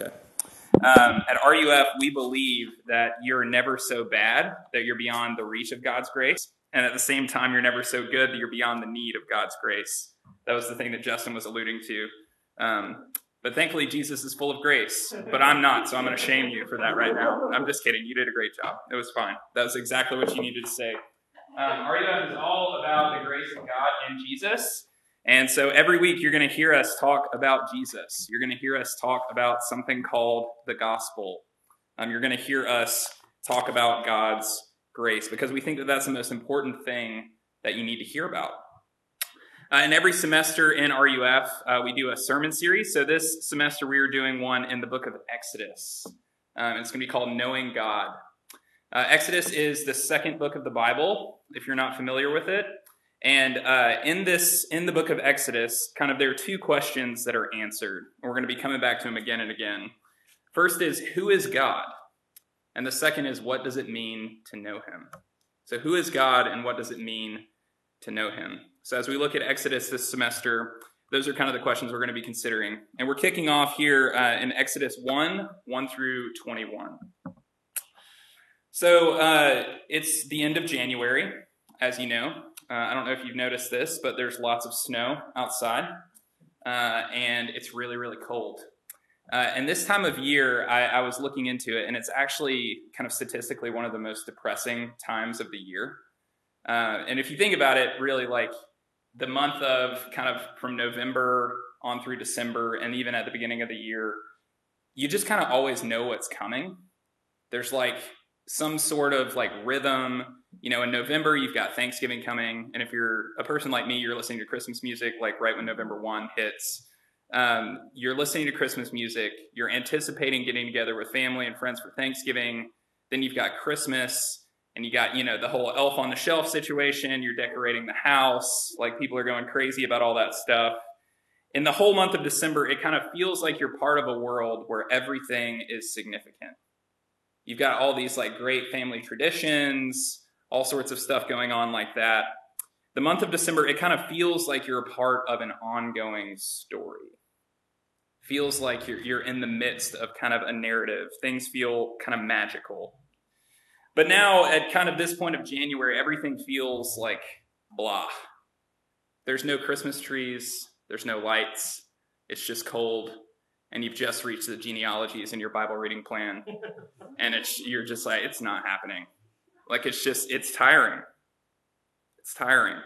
Okay. Um, at RUF, we believe that you're never so bad that you're beyond the reach of God's grace, and at the same time, you're never so good that you're beyond the need of God's grace. That was the thing that Justin was alluding to. Um, but thankfully, Jesus is full of grace, but I'm not, so I'm going to shame you for that right now. I'm just kidding. You did a great job. It was fine. That was exactly what you needed to say. Um, RUF is all about the grace of God in Jesus. And so every week you're going to hear us talk about Jesus. You're going to hear us talk about something called the gospel. Um, you're going to hear us talk about God's grace because we think that that's the most important thing that you need to hear about. Uh, and every semester in RUF, uh, we do a sermon series. So this semester, we are doing one in the book of Exodus. Um, it's going to be called Knowing God. Uh, Exodus is the second book of the Bible, if you're not familiar with it. And uh, in this, in the book of Exodus, kind of there are two questions that are answered. We're going to be coming back to them again and again. First is, who is God? And the second is, what does it mean to know him? So, who is God and what does it mean to know him? So, as we look at Exodus this semester, those are kind of the questions we're going to be considering. And we're kicking off here uh, in Exodus 1 1 through 21. So, uh, it's the end of January, as you know. Uh, I don't know if you've noticed this, but there's lots of snow outside, uh, and it's really, really cold. Uh, and this time of year, I, I, was looking into it, and it's actually kind of statistically one of the most depressing times of the year. Uh, and if you think about it, really, like the month of kind of from November on through December, and even at the beginning of the year, you just kind of always know what's coming. There's like some sort of like rhythm you know, in November, you've got Thanksgiving coming. And if you're a person like me, you're listening to Christmas music like right when November 1 hits. Um, you're listening to Christmas music. You're anticipating getting together with family and friends for Thanksgiving. Then you've got Christmas and you got, you know, the whole elf on the shelf situation. You're decorating the house. Like people are going crazy about all that stuff. In the whole month of December, it kind of feels like you're part of a world where everything is significant. You've got all these like great family traditions all sorts of stuff going on like that. The month of December, it kind of feels like you're a part of an ongoing story. Feels like you're, you're in the midst of kind of a narrative. Things feel kind of magical. But now, at kind of this point of January, everything feels like blah. There's no Christmas trees, there's no lights, it's just cold, and you've just reached the genealogies in your Bible reading plan, and it's you're just like, it's not happening. Like it's just, it's tiring. It's tiring.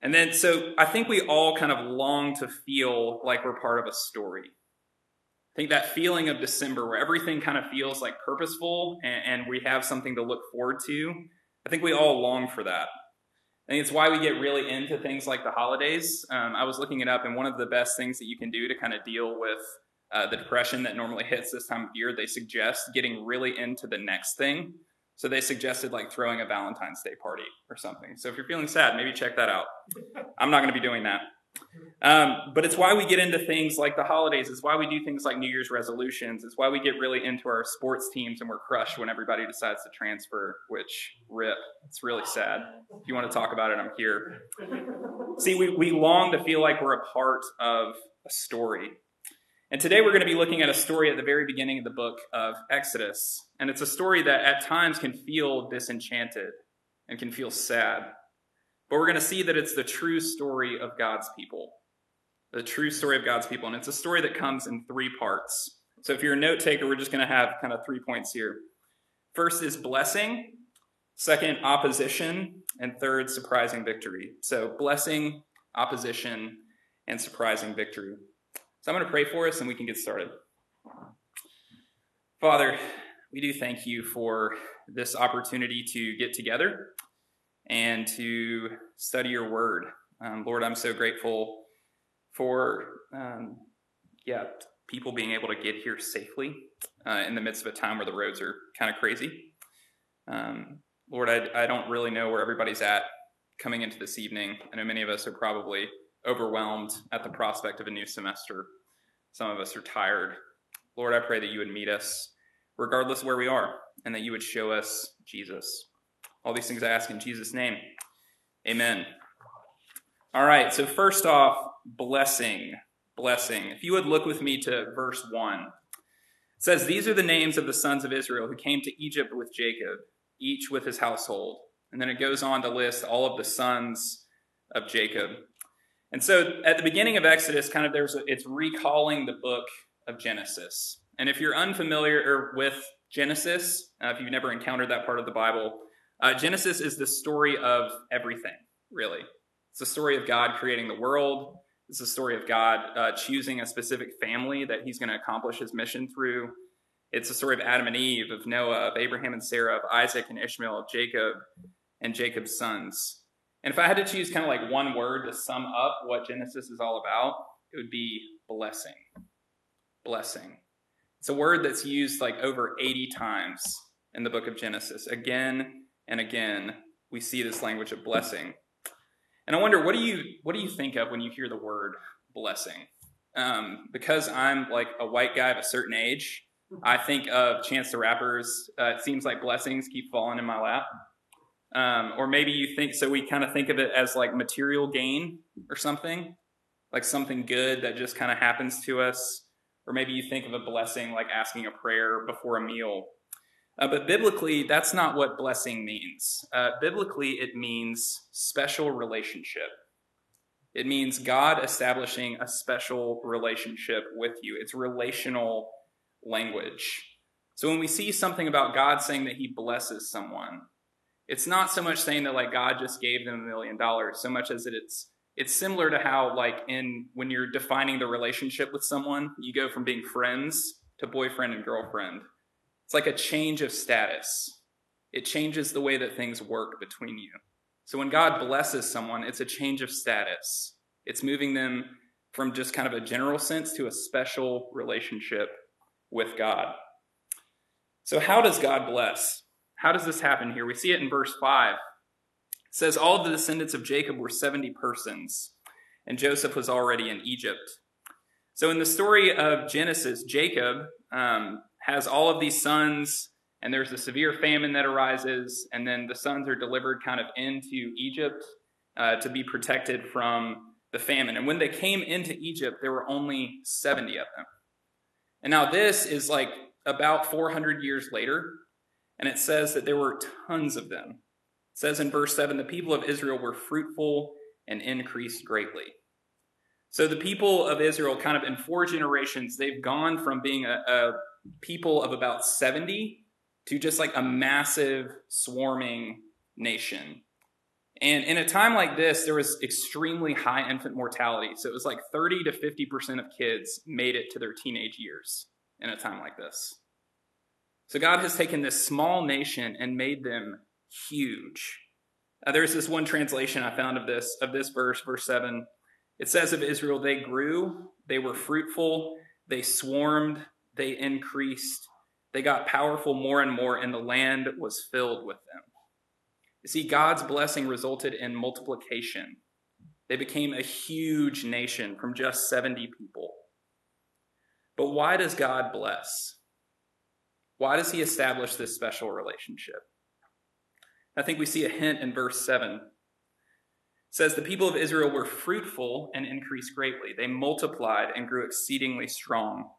And then, so I think we all kind of long to feel like we're part of a story. I think that feeling of December where everything kind of feels like purposeful and, and we have something to look forward to, I think we all long for that. I think it's why we get really into things like the holidays. Um, I was looking it up, and one of the best things that you can do to kind of deal with uh, the depression that normally hits this time of year, they suggest getting really into the next thing. So they suggested like throwing a Valentine's Day party or something. So if you're feeling sad, maybe check that out. I'm not going to be doing that. Um, but it's why we get into things like the holidays. It's why we do things like New Year's resolutions. It's why we get really into our sports teams and we're crushed when everybody decides to transfer, which rip. It's really sad. If you want to talk about it, I'm here. See, we, we long to feel like we're a part of a story. And today we're going to be looking at a story at the very beginning of the book of Exodus. And it's a story that at times can feel disenchanted and can feel sad. But we're going to see that it's the true story of God's people. The true story of God's people. And it's a story that comes in three parts. So if you're a note taker, we're just going to have kind of three points here. First is blessing, second, opposition, and third, surprising victory. So blessing, opposition, and surprising victory. So I'm going to pray for us and we can get started. Father, we do thank you for this opportunity to get together and to study your word. Um, Lord, I'm so grateful for, um, yeah, people being able to get here safely uh, in the midst of a time where the roads are kind of crazy. Um, Lord, I, I don't really know where everybody's at coming into this evening. I know many of us are probably overwhelmed at the prospect of a new semester. Some of us are tired. Lord, I pray that you would meet us regardless where we are and that you would show us Jesus. All these things I ask in Jesus' name. Amen. All right, so first off, blessing. blessing. If you would look with me to verse 1. It says, These are the names of the sons of Israel who came to Egypt with Jacob, each with his household. And then it goes on to list all of the sons of Jacob. And so at the beginning of Exodus, kind of there's a, it's recalling the book of Genesis. And if you're unfamiliar with Genesis, uh, if you've never encountered that part of the Bible, uh, Genesis is the story of everything, really. It's the story of God creating the world. It's the story of God uh, choosing a specific family that he's going to accomplish his mission through. It's the story of Adam and Eve, of Noah, of Abraham and Sarah, of Isaac and Ishmael, of Jacob and Jacob's sons. And if I had to choose kind of like one word to sum up what Genesis is all about, it would be blessing. Blessing. It's a word that's used like over 80 times in the book of Genesis. Again and again, we see this language of blessing. And I wonder, what do you what do you think of when you hear the word blessing? Um, because I'm like a white guy of a certain age, I think of Chance the Rapper's. Uh, it seems like blessings keep falling in my lap. Um, or maybe you think so. We kind of think of it as like material gain or something, like something good that just kind of happens to us. Or maybe you think of a blessing like asking a prayer before a meal uh, but biblically, that's not what blessing means. Uh, biblically, it means special relationship. It means God establishing a special relationship with you. It's relational language. So when we see something about God saying that he blesses someone, it's not so much saying that like God just gave them a million dollars, so much as that it's it's similar to how like in when you're defining the relationship with someone, you go from being friends to boyfriend and girlfriend it's like a change of status. It changes the way that things work between you. So when God blesses someone, it's a change of status. It's moving them from just kind of a general sense to a special relationship with God. So, how does God bless? How does this happen here? We see it in verse 5. It says, All the descendants of Jacob were 70 persons, and Joseph was already in Egypt. So, in the story of Genesis, Jacob um, has all of these sons, and there's a severe famine that arises, and then the sons are delivered kind of into Egypt uh, to be protected from the famine. And when they came into Egypt, there were only 70 of them. And now this is like about 400 years later, and it says that there were tons of them. It says in verse 7 the people of Israel were fruitful and increased greatly. So the people of Israel, kind of in four generations, they've gone from being a, a people of about 70 to just like a massive swarming nation. And in a time like this, there was extremely high infant mortality. So it was like 30 to 50% of kids made it to their teenage years in a time like this. So God has taken this small nation and made them huge. Uh, there's this one translation I found of this of this verse, verse 7. It says of Israel, they grew, they were fruitful, they swarmed, they increased. They got powerful more and more, and the land was filled with them. You see, God's blessing resulted in multiplication. They became a huge nation from just 70 people. But why does God bless? Why does he establish this special relationship? I think we see a hint in verse 7. It says, The people of Israel were fruitful and increased greatly. They multiplied and grew exceedingly strong.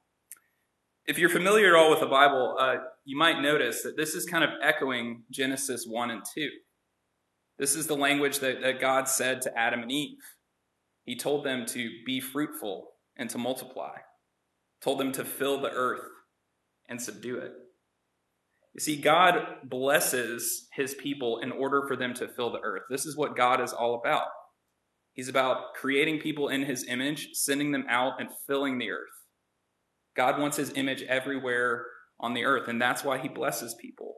If you're familiar at all with the Bible, uh, you might notice that this is kind of echoing Genesis 1 and 2. This is the language that, that God said to Adam and Eve. He told them to be fruitful and to multiply, told them to fill the earth and subdue it. You see, God blesses his people in order for them to fill the earth. This is what God is all about. He's about creating people in his image, sending them out, and filling the earth. God wants his image everywhere on the earth, and that's why he blesses people.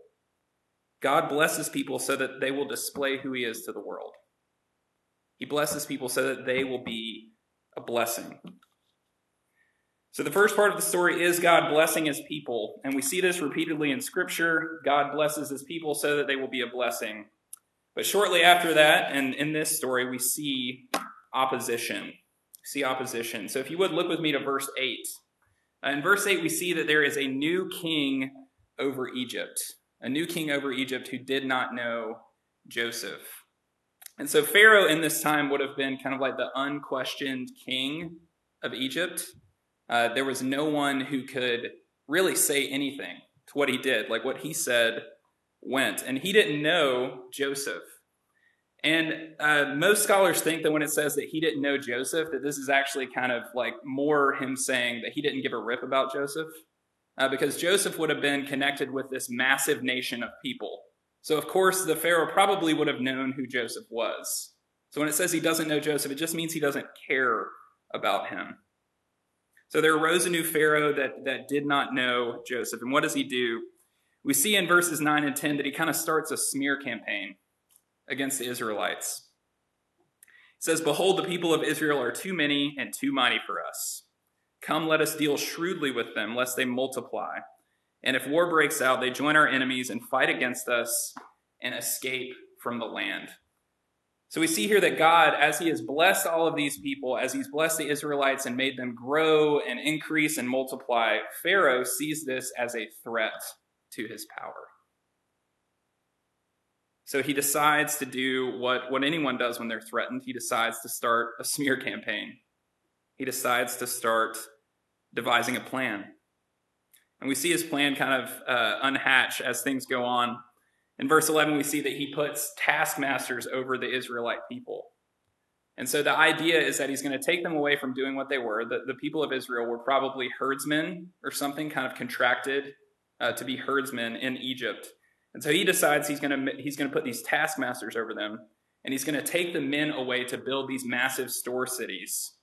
God blesses people so that they will display who he is to the world. He blesses people so that they will be a blessing. So, the first part of the story is God blessing his people. And we see this repeatedly in Scripture. God blesses his people so that they will be a blessing. But shortly after that, and in this story, we see opposition. See opposition. So, if you would look with me to verse 8. In verse 8, we see that there is a new king over Egypt, a new king over Egypt who did not know Joseph. And so Pharaoh in this time would have been kind of like the unquestioned king of Egypt, uh, there was no one who could really say anything to what he did. Like what he said went. And he didn't know Joseph. And uh, most scholars think that when it says that he didn't know Joseph, that this is actually kind of like more him saying that he didn't give a rip about Joseph, uh, because Joseph would have been connected with this massive nation of people. So, of course, the Pharaoh probably would have known who Joseph was. So, when it says he doesn't know Joseph, it just means he doesn't care about him. So, there arose a new Pharaoh that, that did not know Joseph. And what does he do? We see in verses 9 and 10 that he kind of starts a smear campaign against the Israelites. It says, Behold, the people of Israel are too many and too mighty for us. Come, let us deal shrewdly with them, lest they multiply. And if war breaks out, they join our enemies and fight against us and escape from the land. So we see here that God, as He has blessed all of these people, as He's blessed the Israelites and made them grow and increase and multiply, Pharaoh sees this as a threat to his power. So he decides to do what, what anyone does when they're threatened. He decides to start a smear campaign. He decides to start devising a plan. And we see his plan kind of uh, unhatch as things go on. In verse 11, we see that he puts taskmasters over the Israelite people. And so the idea is that he's going to take them away from doing what they were. The, the people of Israel were probably herdsmen or something, kind of contracted uh, to be herdsmen in Egypt. And so he decides he's going to he's going to put these taskmasters over them, and he's going to take the men away to build these massive store cities.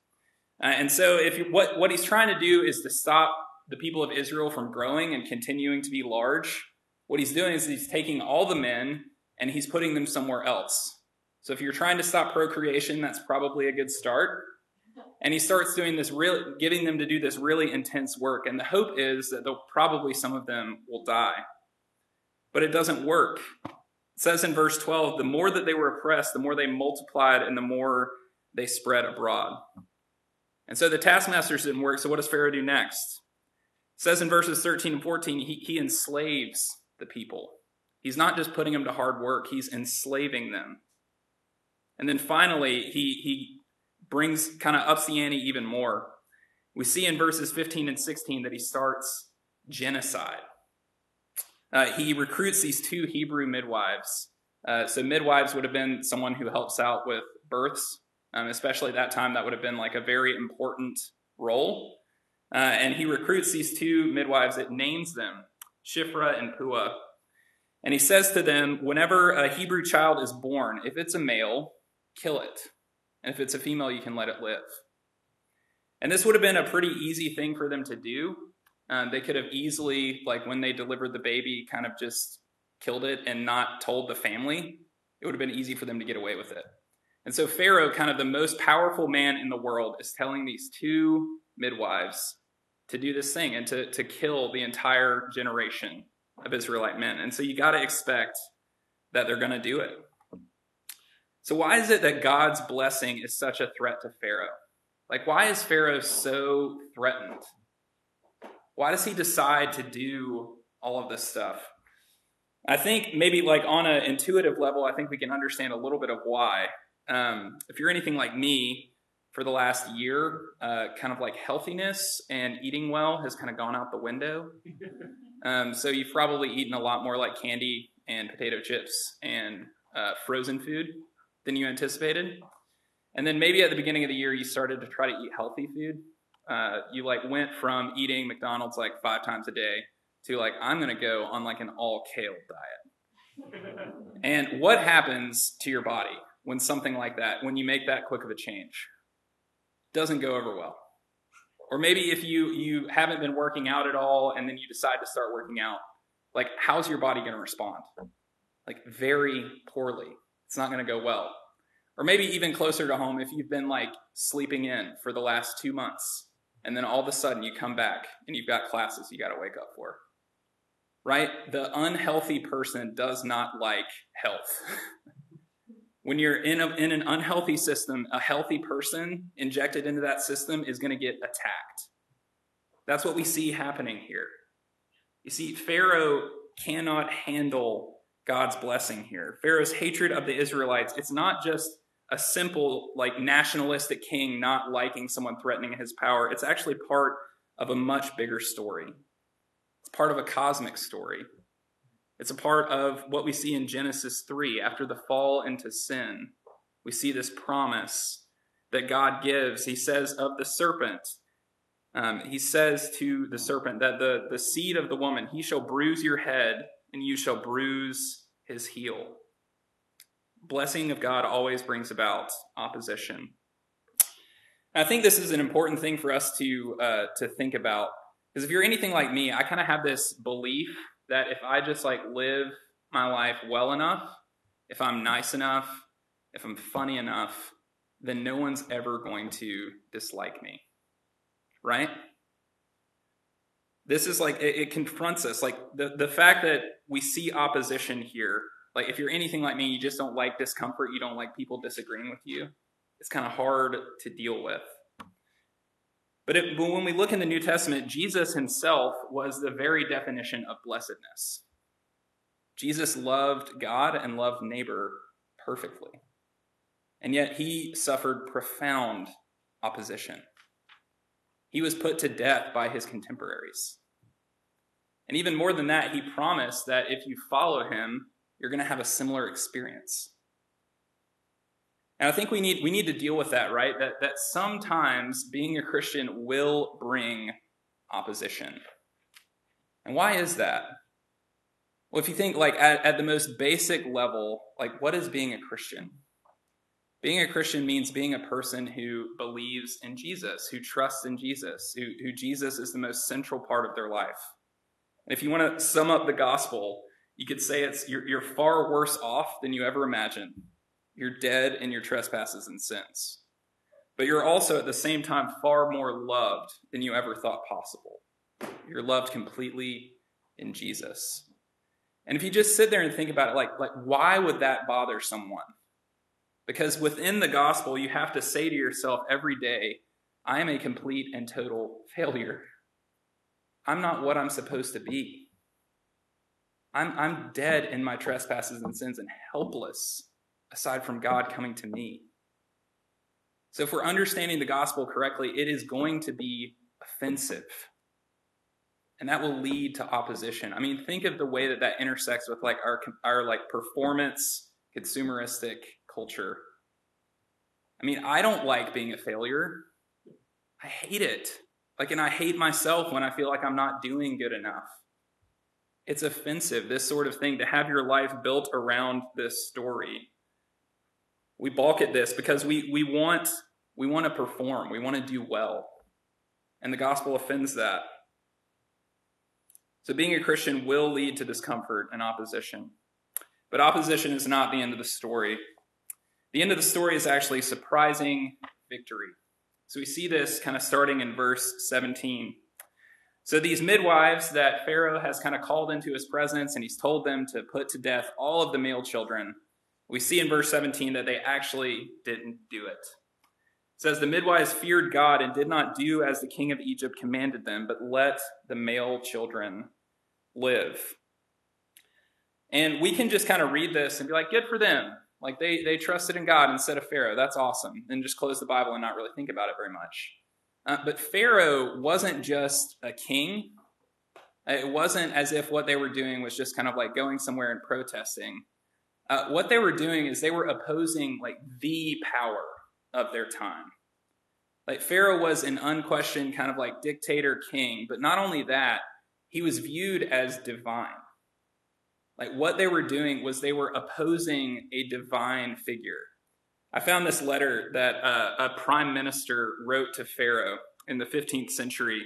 Uh, and so if you, what what he's trying to do is to stop the people of Israel from growing and continuing to be large. What he's doing is he's taking all the men and he's putting them somewhere else. So if you're trying to stop procreation, that's probably a good start. And he starts doing this really, giving them to do this really intense work. And the hope is that they'll probably some of them will die. But it doesn't work. It says in verse 12, the more that they were oppressed, the more they multiplied and the more they spread abroad. And so the taskmasters didn't work. So what does Pharaoh do next? It says in verses 13 and 14, he, he enslaves the people. He's not just putting them to hard work, he's enslaving them. And then finally, he, he brings kind of ups the ante even more. We see in verses 15 and 16 that he starts genocide. Uh, he recruits these two Hebrew midwives. Uh, so, midwives would have been someone who helps out with births, um, especially that time, that would have been like a very important role. Uh, and he recruits these two midwives, it names them Shiphrah and Puah. And he says to them, Whenever a Hebrew child is born, if it's a male, kill it. And if it's a female, you can let it live. And this would have been a pretty easy thing for them to do. Um, they could have easily, like when they delivered the baby, kind of just killed it and not told the family. It would have been easy for them to get away with it. And so Pharaoh, kind of the most powerful man in the world, is telling these two midwives to do this thing and to, to kill the entire generation of Israelite men. And so you got to expect that they're going to do it. So, why is it that God's blessing is such a threat to Pharaoh? Like, why is Pharaoh so threatened? Why does he decide to do all of this stuff? I think maybe, like, on an intuitive level, I think we can understand a little bit of why. Um, if you're anything like me, for the last year, uh, kind of like healthiness and eating well has kind of gone out the window. Um, so you've probably eaten a lot more like candy and potato chips and uh, frozen food than you anticipated. And then maybe at the beginning of the year, you started to try to eat healthy food. Uh, you like went from eating McDonald's like five times a day to like, I'm going to go on like an all kale diet. and what happens to your body when something like that, when you make that quick of a change? Doesn't go over well. Or maybe if you you haven't been working out at all and then you decide to start working out, like how's your body going to respond? Like very poorly. It's not going to go well. Or maybe even closer to home, if you've been like sleeping in for the last two months, and then all of a sudden you come back and you've got classes you got to wake up for. Right? The unhealthy person does not like health. when you're in, a, in an unhealthy system, a healthy person injected into that system is going to get attacked. That's what we see happening here. You see, Pharaoh cannot handle God's blessing here. Pharaoh's hatred of the Israelites, it's not just a simple, like nationalistic king not liking someone threatening his power. It's actually part of a much bigger story. It's part of a cosmic story. It's a part of what we see in Genesis 3 after the fall into sin. We see this promise that God gives. He says of the serpent, um, he says to the serpent that the, the seed of the woman, he shall bruise your head and you shall bruise his heel. Blessing of God always brings about opposition. I think this is an important thing for us to uh, to think about because if you're anything like me, I kind of have this belief that if I just like live my life well enough, if I'm nice enough, if I'm funny enough, then no one's ever going to dislike me. Right? This is like, it, it, confronts us. Like the, the fact that we see opposition here, like if you're anything like me, you just don't like discomfort, you don't like people disagreeing with you, it's kind of hard to deal with. But, it, but when we look in the New Testament, Jesus himself was the very definition of blessedness. Jesus loved God and loved neighbor perfectly. And yet he suffered profound opposition. He was put to death by his contemporaries. And even more than that, he promised that if you follow him, you're going to have a similar experience. And I think we need we need to deal with that, right? That that sometimes being a Christian will bring opposition. And why is that? Well, if you think like at, at the most basic level, like what is being a Christian? Being a Christian means being a person who believes in Jesus, who trusts in Jesus, who, who Jesus is the most central part of their life. And if you want to sum up the gospel, you could say it's you're, you're far worse off than you ever imagined. You're dead in your trespasses and sins. But you're also at the same time far more loved than you ever thought possible. You're loved completely in Jesus. And if you just sit there and think about it, like, like why would that bother someone? Because within the gospel, you have to say to yourself every day, I am a complete and total failure. I'm not what I'm supposed to be. I'm, I'm dead in my trespasses and sins and helpless aside from God coming to me. So, if we're understanding the gospel correctly, it is going to be offensive. And that will lead to opposition. I mean, think of the way that that intersects with like our, our like performance, consumeristic culture. I mean, I don't like being a failure. I hate it. Like, and I hate myself when I feel like I'm not doing good enough. It's offensive, this sort of thing, to have your life built around this story. We balk at this because we, we want we want to perform, we want to do well. And the gospel offends that. So being a Christian will lead to discomfort and opposition. But opposition is not the end of the story. The end of the story is actually surprising victory. So we see this kind of starting in verse 17. So these midwives that Pharaoh has kind of called into his presence and he's told them to put to death all of the male children we see in verse 17 that they actually didn't do it. It says, The midwives feared God and did not do as the king of Egypt commanded them, but let the male children live. And we can just kind of read this and be like, good for them. Like they, they trusted in God instead of Pharaoh. That's awesome. And just close the Bible and not really think about it very much. Uh, but Pharaoh wasn't just a king. It wasn't as if what they were doing was just kind of like going somewhere and protesting. Uh, what they were doing is they were opposing like the power of their time. Like Pharaoh was an unquestioned kind of like dictator king, but not only that, he was viewed as divine. Like what they were doing was they were opposing a divine figure. I found this letter that uh, a prime minister wrote to Pharaoh in the 15th century.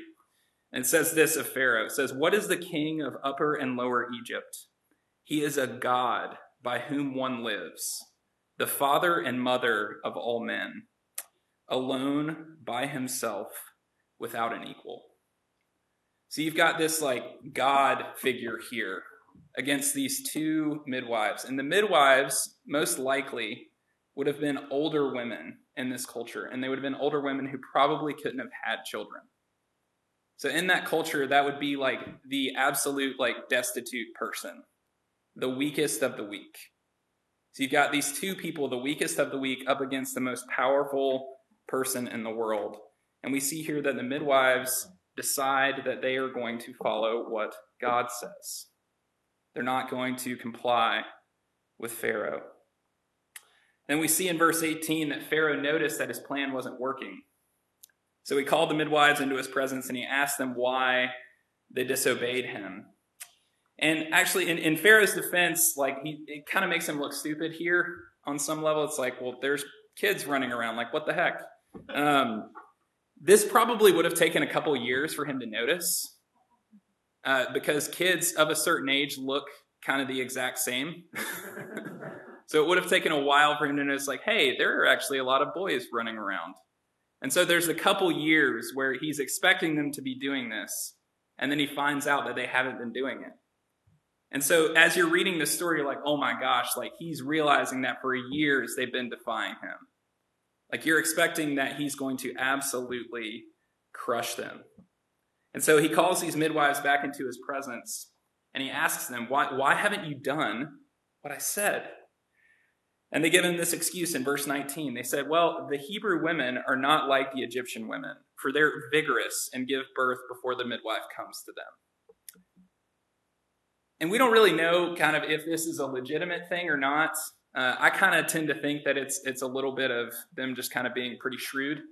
And says this of Pharaoh. It says, What is the king of upper and lower Egypt? He is a god by whom one lives, the father and mother of all men, alone by himself without an equal. So you've got this like God figure here against these two midwives. And the midwives, most likely, would have been older women in this culture, and they would have been older women who probably couldn't have had children. So in that culture, that would be like the absolute like destitute person the weakest of the weak. So you've got these two people, the weakest of the weak, up against the most powerful person in the world. And we see here that the midwives decide that they are going to follow what God says. They're not going to comply with Pharaoh. Then we see in verse 18 that Pharaoh noticed that his plan wasn't working. So he called the midwives into his presence and he asked them why they disobeyed him. And actually, in, in Pharaoh's defense, like he, it kind of makes him look stupid here on some level. It's like, well, there's kids running around. Like, what the heck? Um, this probably would have taken a couple years for him to notice uh, because kids of a certain age look kind of the exact same. so it would have taken a while for him to notice, like, hey, there are actually a lot of boys running around. And so there's a couple years where he's expecting them to be doing this, and then he finds out that they haven't been doing it. And so as you're reading this story, you're like, oh my gosh, like he's realizing that for years they've been defying him. Like you're expecting that he's going to absolutely crush them. And so he calls these midwives back into his presence and he asks them, Why, why haven't you done what I said? And they give him this excuse in verse 19. They said, Well, the Hebrew women are not like the Egyptian women, for they're vigorous and give birth before the midwife comes to them. And we don't really know kind of if this is a legitimate thing or not. Uh, I kind of tend to think that it's it's a little bit of them just kind of being pretty shrewd,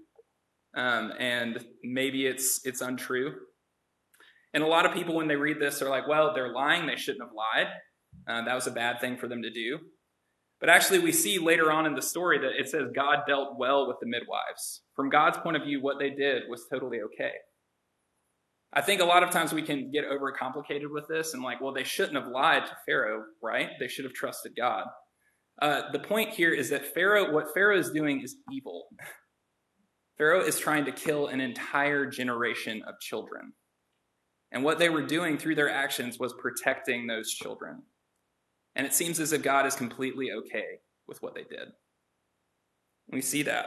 um, and maybe it's it's untrue. And a lot of people, when they read this, are like, "Well, they're lying. They shouldn't have lied. Uh, that was a bad thing for them to do." But actually, we see later on in the story that it says God dealt well with the midwives. From God's point of view, what they did was totally okay. I think a lot of times we can get overcomplicated with this and like, well, they shouldn't have lied to Pharaoh, right? They should have trusted God. Uh, the point here is that Pharaoh, what Pharaoh is doing is evil. Pharaoh is trying to kill an entire generation of children. And what they were doing through their actions was protecting those children. And it seems as if God is completely okay with what they did. We see that.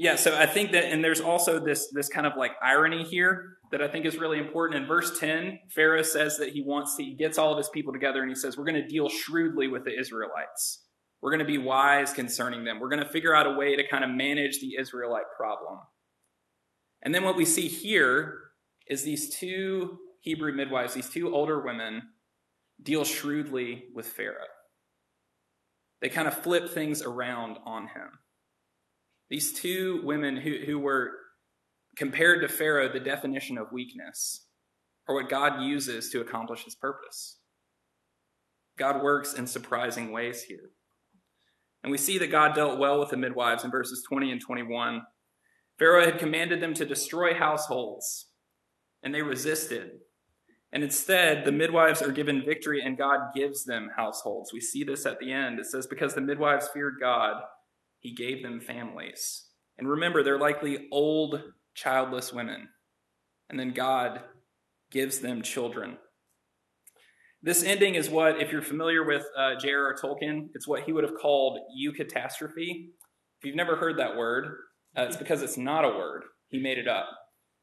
Yeah, so I think that, and there's also this this kind of like irony here that I think is really important. In verse 10, Pharaoh says that he wants to, he gets all of his people together and he says, We're going to deal shrewdly with the Israelites. We're going to be wise concerning them. We're going to figure out a way to kind of manage the Israelite problem. And then what we see here is these two Hebrew midwives, these two older women, deal shrewdly with Pharaoh. They kind of flip things around on him. These two women who, who were compared to Pharaoh the definition of weakness are what God uses to accomplish his purpose. God works in surprising ways here. And we see that God dealt well with the midwives in verses 20 and 21. Pharaoh had commanded them to destroy households, and they resisted. And instead, the midwives are given victory, and God gives them households. We see this at the end. It says, Because the midwives feared God, he gave them families. And remember, they're likely old, childless women. And then God gives them children. This ending is what, if you're familiar with uh, J.R.R. Tolkien, it's what he would have called eucatastrophe. If you've never heard that word, uh, it's because it's not a word. He made it up.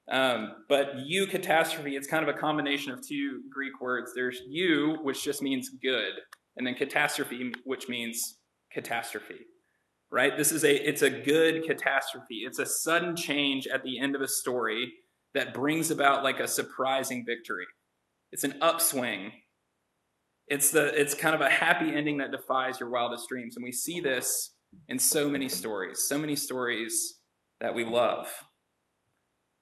Um, but eucatastrophe, it's kind of a combination of two Greek words. There's eu, which just means good, and then catastrophe, which means catastrophe right? This is a it's a good catastrophe. It's a sudden change at the end of a story that brings about like a surprising victory. It's an upswing. It's the it's kind of a happy ending that defies your wildest dreams and we see this in so many stories, so many stories that we love.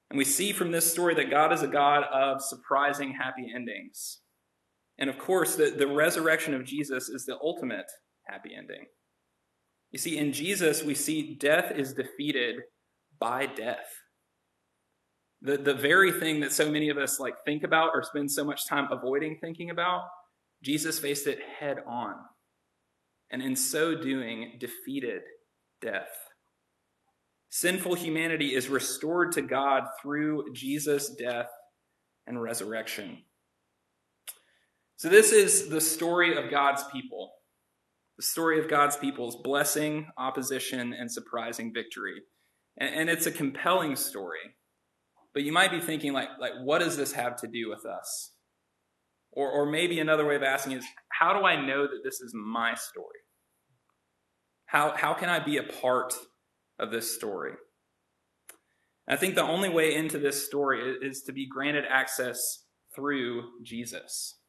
And we see from this story that God is a God of surprising happy endings. And of course, the, the resurrection of Jesus is the ultimate happy ending. You see, in Jesus, we see death is defeated by death. The, the very thing that so many of us like think about or spend so much time avoiding thinking about, Jesus faced it head on. And in so doing, defeated death. Sinful humanity is restored to God through Jesus' death and resurrection. So, this is the story of God's people the story of God's people's blessing, opposition, and surprising victory. And, and, it's a compelling story. But you might be thinking, like, like, what does this have to do with us? Or, or maybe another way of asking is, how do I know that this is my story? How, how can I be a part of this story? I think the only way into this story is to be granted access through Jesus.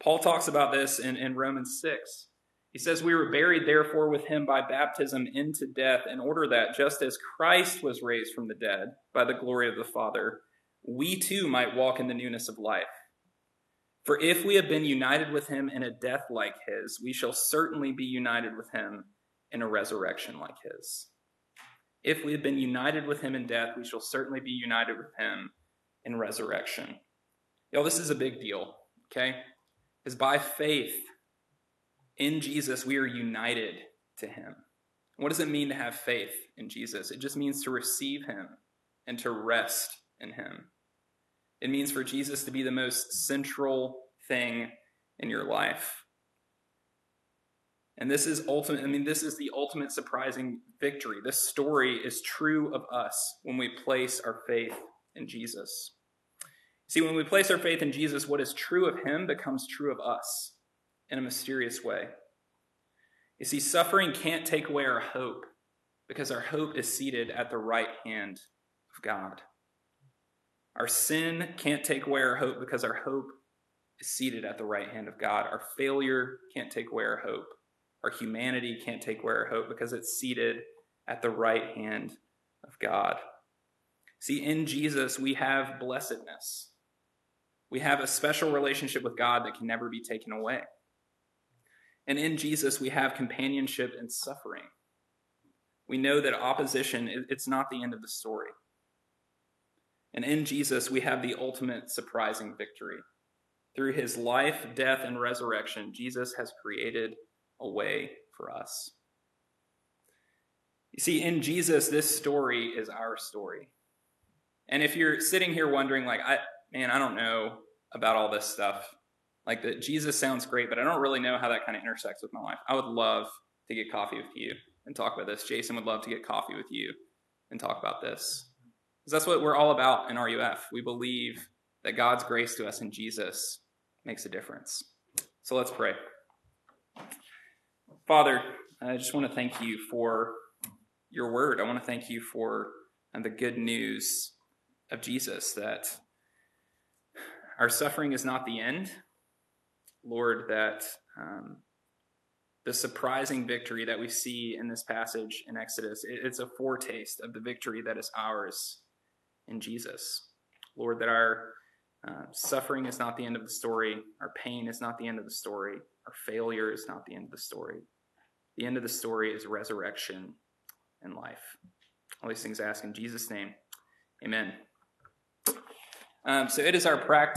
Paul talks about this in, in Romans 6. He says, We were buried, therefore, with him by baptism into death, in order that, just as Christ was raised from the dead by the glory of the Father, we too might walk in the newness of life. For if we have been united with him in a death like his, we shall certainly be united with him in a resurrection like his. If we have been united with him in death, we shall certainly be united with him in resurrection. Y'all, this is a big deal, okay? Because by faith in Jesus, we are united to him. What does it mean to have faith in Jesus? It just means to receive him and to rest in him. It means for Jesus to be the most central thing in your life. And this is ultimate, I mean, this is the ultimate surprising victory. This story is true of us when we place our faith in Jesus. See, when we place our faith in Jesus, what is true of him becomes true of us in a mysterious way. You see, suffering can't take away our hope because our hope is seated at the right hand of God. Our sin can't take away our hope because our hope is seated at the right hand of God. Our failure can't take away our hope. Our humanity can't take away our hope because it's seated at the right hand of God. See, in Jesus, we have blessedness. We have a special relationship with God that can never be taken away. And in Jesus, we have companionship in suffering. We know that opposition, it's not the end of the story. And in Jesus, we have the ultimate surprising victory. Through his life, death, and resurrection, Jesus has created a way for us. You see, in Jesus, this story is our story. And if you're sitting here wondering, like, I, man, I don't know about all this stuff, like that Jesus sounds great, but I don't really know how that kind of intersects with my life. I would love to get coffee with you and talk about this. Jason would love to get coffee with you and talk about this. Because that's what we're all about in RUF. We believe that God's grace to us in Jesus makes a difference. So let's pray. Father, I just want to thank you for your word. I want to thank you for and the good news of Jesus that our suffering is not the end. Lord, that um, the surprising victory that we see in this passage in Exodus, it's a foretaste of the victory that is ours in Jesus. Lord, that our uh, suffering is not the end of the story, our pain is not the end of the story, our failure is not the end of the story. The end of the story is resurrection and life. All these things I ask in Jesus' name. Amen. Um, so it is our practice.